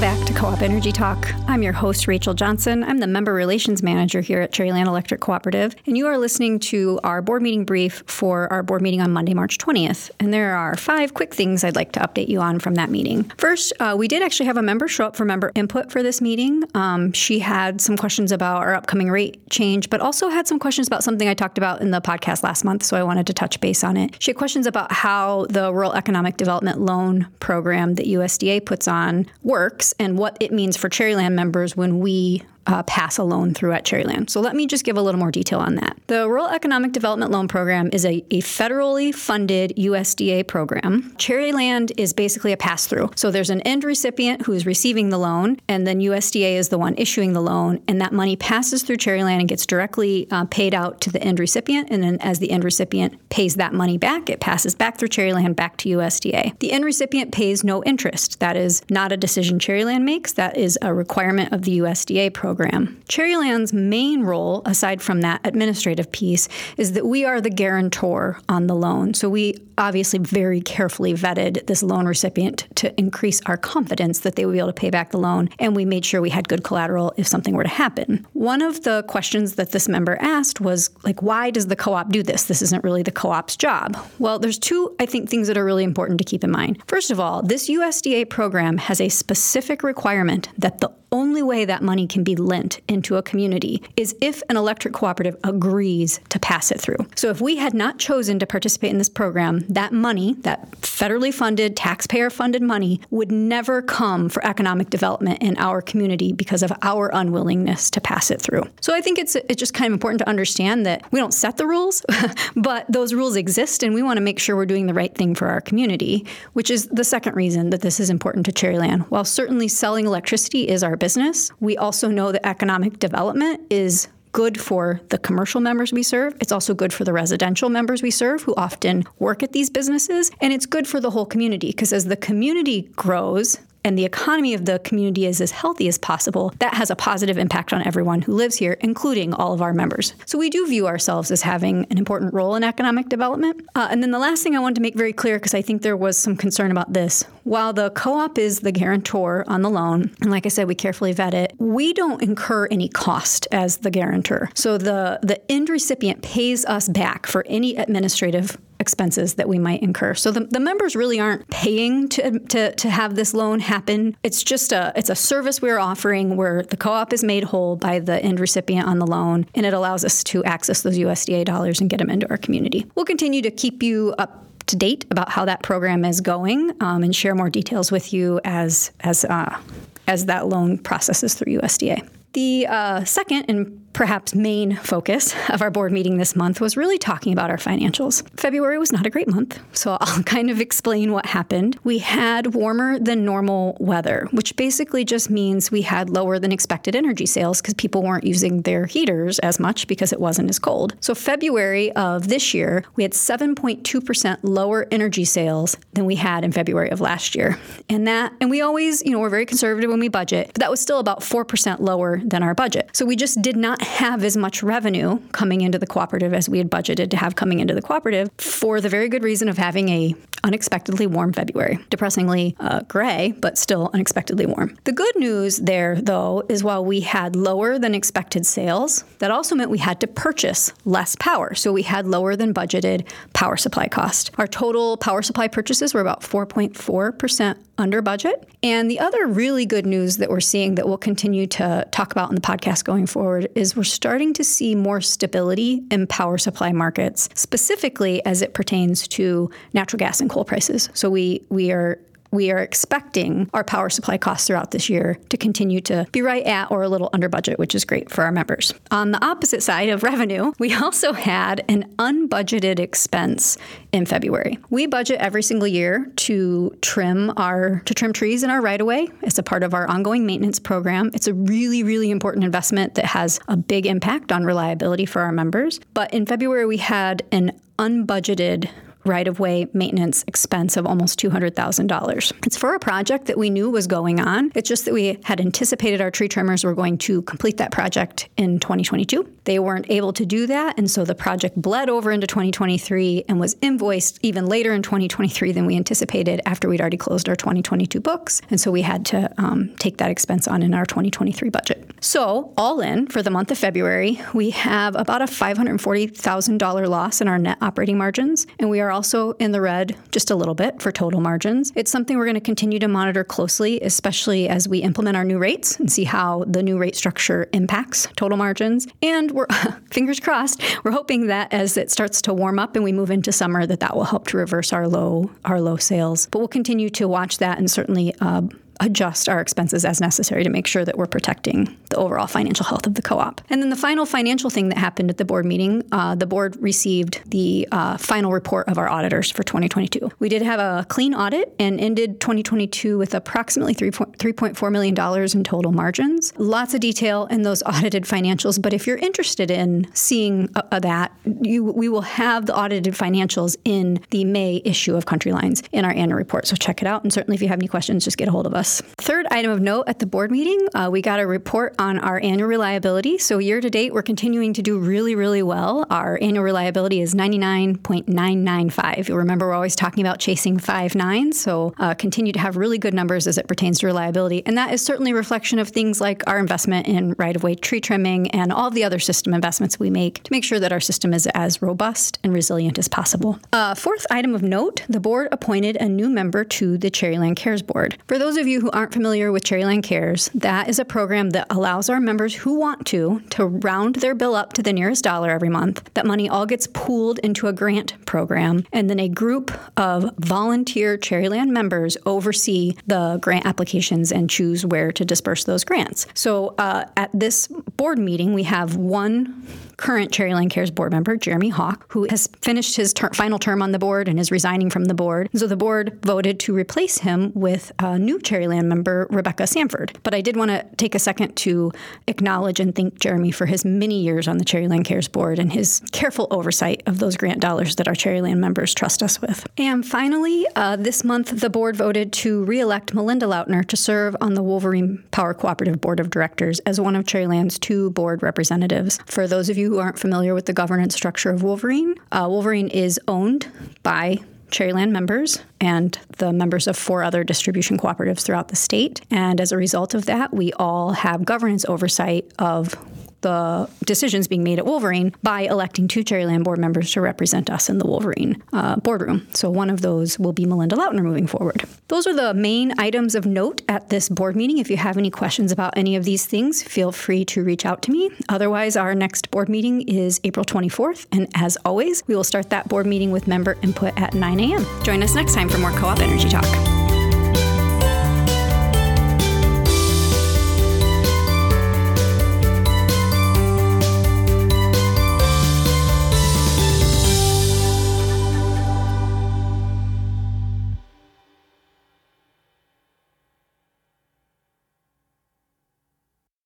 Welcome back to Co op Energy Talk. I'm your host, Rachel Johnson. I'm the Member Relations Manager here at Cherryland Electric Cooperative, and you are listening to our board meeting brief for our board meeting on Monday, March 20th. And there are five quick things I'd like to update you on from that meeting. First, uh, we did actually have a member show up for member input for this meeting. Um, she had some questions about our upcoming rate change, but also had some questions about something I talked about in the podcast last month, so I wanted to touch base on it. She had questions about how the Rural Economic Development Loan Program that USDA puts on works and what it means for Cherryland members when we uh, pass a loan through at Cherryland. So let me just give a little more detail on that. The Rural Economic Development Loan Program is a, a federally funded USDA program. Cherryland is basically a pass through. So there's an end recipient who is receiving the loan, and then USDA is the one issuing the loan, and that money passes through Cherryland and gets directly uh, paid out to the end recipient. And then as the end recipient pays that money back, it passes back through Cherryland back to USDA. The end recipient pays no interest. That is not a decision Cherryland makes, that is a requirement of the USDA program program. Cherryland's main role, aside from that administrative piece, is that we are the guarantor on the loan. So we obviously very carefully vetted this loan recipient to increase our confidence that they would be able to pay back the loan, and we made sure we had good collateral if something were to happen. One of the questions that this member asked was like, why does the co-op do this? This isn't really the co-op's job. Well, there's two, I think, things that are really important to keep in mind. First of all, this USDA program has a specific requirement that the only way that money can be lent into a community is if an electric cooperative agrees to pass it through. So if we had not chosen to participate in this program, that money, that federally funded, taxpayer funded money, would never come for economic development in our community because of our unwillingness to pass it through. So I think it's it's just kind of important to understand that we don't set the rules, but those rules exist and we want to make sure we're doing the right thing for our community, which is the second reason that this is important to Cherryland. While certainly selling electricity is our business, we also know that economic development is good for the commercial members we serve. It's also good for the residential members we serve who often work at these businesses. And it's good for the whole community because as the community grows, and the economy of the community is as healthy as possible, that has a positive impact on everyone who lives here, including all of our members. So we do view ourselves as having an important role in economic development. Uh, and then the last thing I wanted to make very clear, because I think there was some concern about this, while the co op is the guarantor on the loan, and like I said, we carefully vet it, we don't incur any cost as the guarantor. So the, the end recipient pays us back for any administrative expenses that we might incur. So the, the members really aren't paying to, to, to have this loan happen. It's just a it's a service we're offering where the co-op is made whole by the end recipient on the loan, and it allows us to access those USDA dollars and get them into our community. We'll continue to keep you up to date about how that program is going um, and share more details with you as as uh, as that loan processes through USDA. The uh, second and perhaps main focus of our board meeting this month was really talking about our financials. February was not a great month, so I'll kind of explain what happened. We had warmer than normal weather, which basically just means we had lower than expected energy sales because people weren't using their heaters as much because it wasn't as cold. So, February of this year, we had 7.2% lower energy sales than we had in February of last year. And that, and we always, you know, we're very conservative when we budget, but that was still about 4% lower than our budget. So, we just did not have as much revenue coming into the cooperative as we had budgeted to have coming into the cooperative for the very good reason of having a unexpectedly warm February. Depressingly uh, gray, but still unexpectedly warm. The good news there, though, is while we had lower than expected sales, that also meant we had to purchase less power. So we had lower than budgeted power supply cost. Our total power supply purchases were about 4.4% under budget. And the other really good news that we're seeing that we'll continue to talk about in the podcast going forward is we're starting to see more stability in power supply markets, specifically as it pertains to natural gas and coal prices. So we we are we are expecting our power supply costs throughout this year to continue to be right at or a little under budget, which is great for our members. On the opposite side of revenue, we also had an unbudgeted expense in February. We budget every single year to trim our to trim trees in our right of way. It's a part of our ongoing maintenance program. It's a really really important investment that has a big impact on reliability for our members. But in February we had an unbudgeted right of way maintenance expense of almost $200,000. It's for a project that we knew was going on. It's just that we had anticipated our tree trimmers were going to complete that project in 2022. They weren't able to do that, and so the project bled over into 2023 and was invoiced even later in 2023 than we anticipated after we'd already closed our 2022 books. And so we had to um, take that expense on in our 2023 budget. So, all in for the month of February, we have about a $540,000 loss in our net operating margins, and we are also in the red just a little bit for total margins. It's something we're going to continue to monitor closely, especially as we implement our new rates and see how the new rate structure impacts total margins. And we're fingers crossed, we're hoping that as it starts to warm up and we move into summer, that that will help to reverse our low our low sales. But we'll continue to watch that and certainly. Uh, adjust our expenses as necessary to make sure that we're protecting the overall financial health of the co op. And then the final financial thing that happened at the board meeting uh, the board received the uh, final report of our auditors for 2022. We did have a clean audit and ended 2022 with approximately $3.4 million in total margins. Lots of detail in those audited financials, but if you're interested in seeing uh, that, you, we will have the audited financials in the May issue of Country Lines in our annual report. So check it out. And certainly if you have any questions, just get a hold of us. Third item of note at the board meeting, uh, we got a report on our annual reliability. So, year to date, we're continuing to do really, really well. Our annual reliability is 99.995. You'll remember we're always talking about chasing five nines. So, uh, continue to have really good numbers as it pertains to reliability. And that is certainly a reflection of things like our investment in right of way tree trimming and all the other system investments we make to make sure that our system is as robust and resilient as possible. Uh, fourth item of note the board appointed a new member to the Cherryland Cares Board. For those of you who aren't familiar with Cherryland Cares, that is a program that allows our members who want to to round their bill up to the nearest dollar every month. That money all gets pooled into a grant program, and then a group of volunteer Cherryland members oversee the grant applications and choose where to disperse those grants. So uh, at this board meeting, we have one current Cherryland Cares board member, Jeremy Hawk, who has finished his ter- final term on the board and is resigning from the board. So the board voted to replace him with a new Cherryland member, Rebecca Sanford. But I did want to take a second to acknowledge and thank Jeremy for his many years on the Cherryland Cares board and his careful oversight of those grant dollars that our Cherryland members trust us with. And finally, uh, this month, the board voted to re-elect Melinda Lautner to serve on the Wolverine Power Cooperative Board of Directors as one of Cherryland's two board representatives. For those of you who aren't familiar with the governance structure of Wolverine, uh, Wolverine is owned by Cherryland members and the members of four other distribution cooperatives throughout the state. And as a result of that, we all have governance oversight of the decisions being made at Wolverine by electing two Cherryland board members to represent us in the Wolverine uh, boardroom. So one of those will be Melinda Lautner moving forward. Those are the main items of note at this board meeting. If you have any questions about any of these things, feel free to reach out to me. Otherwise, our next board meeting is April 24th. And as always, we will start that board meeting with member input at 9 a.m. Join us next time for more Co op Energy Talk.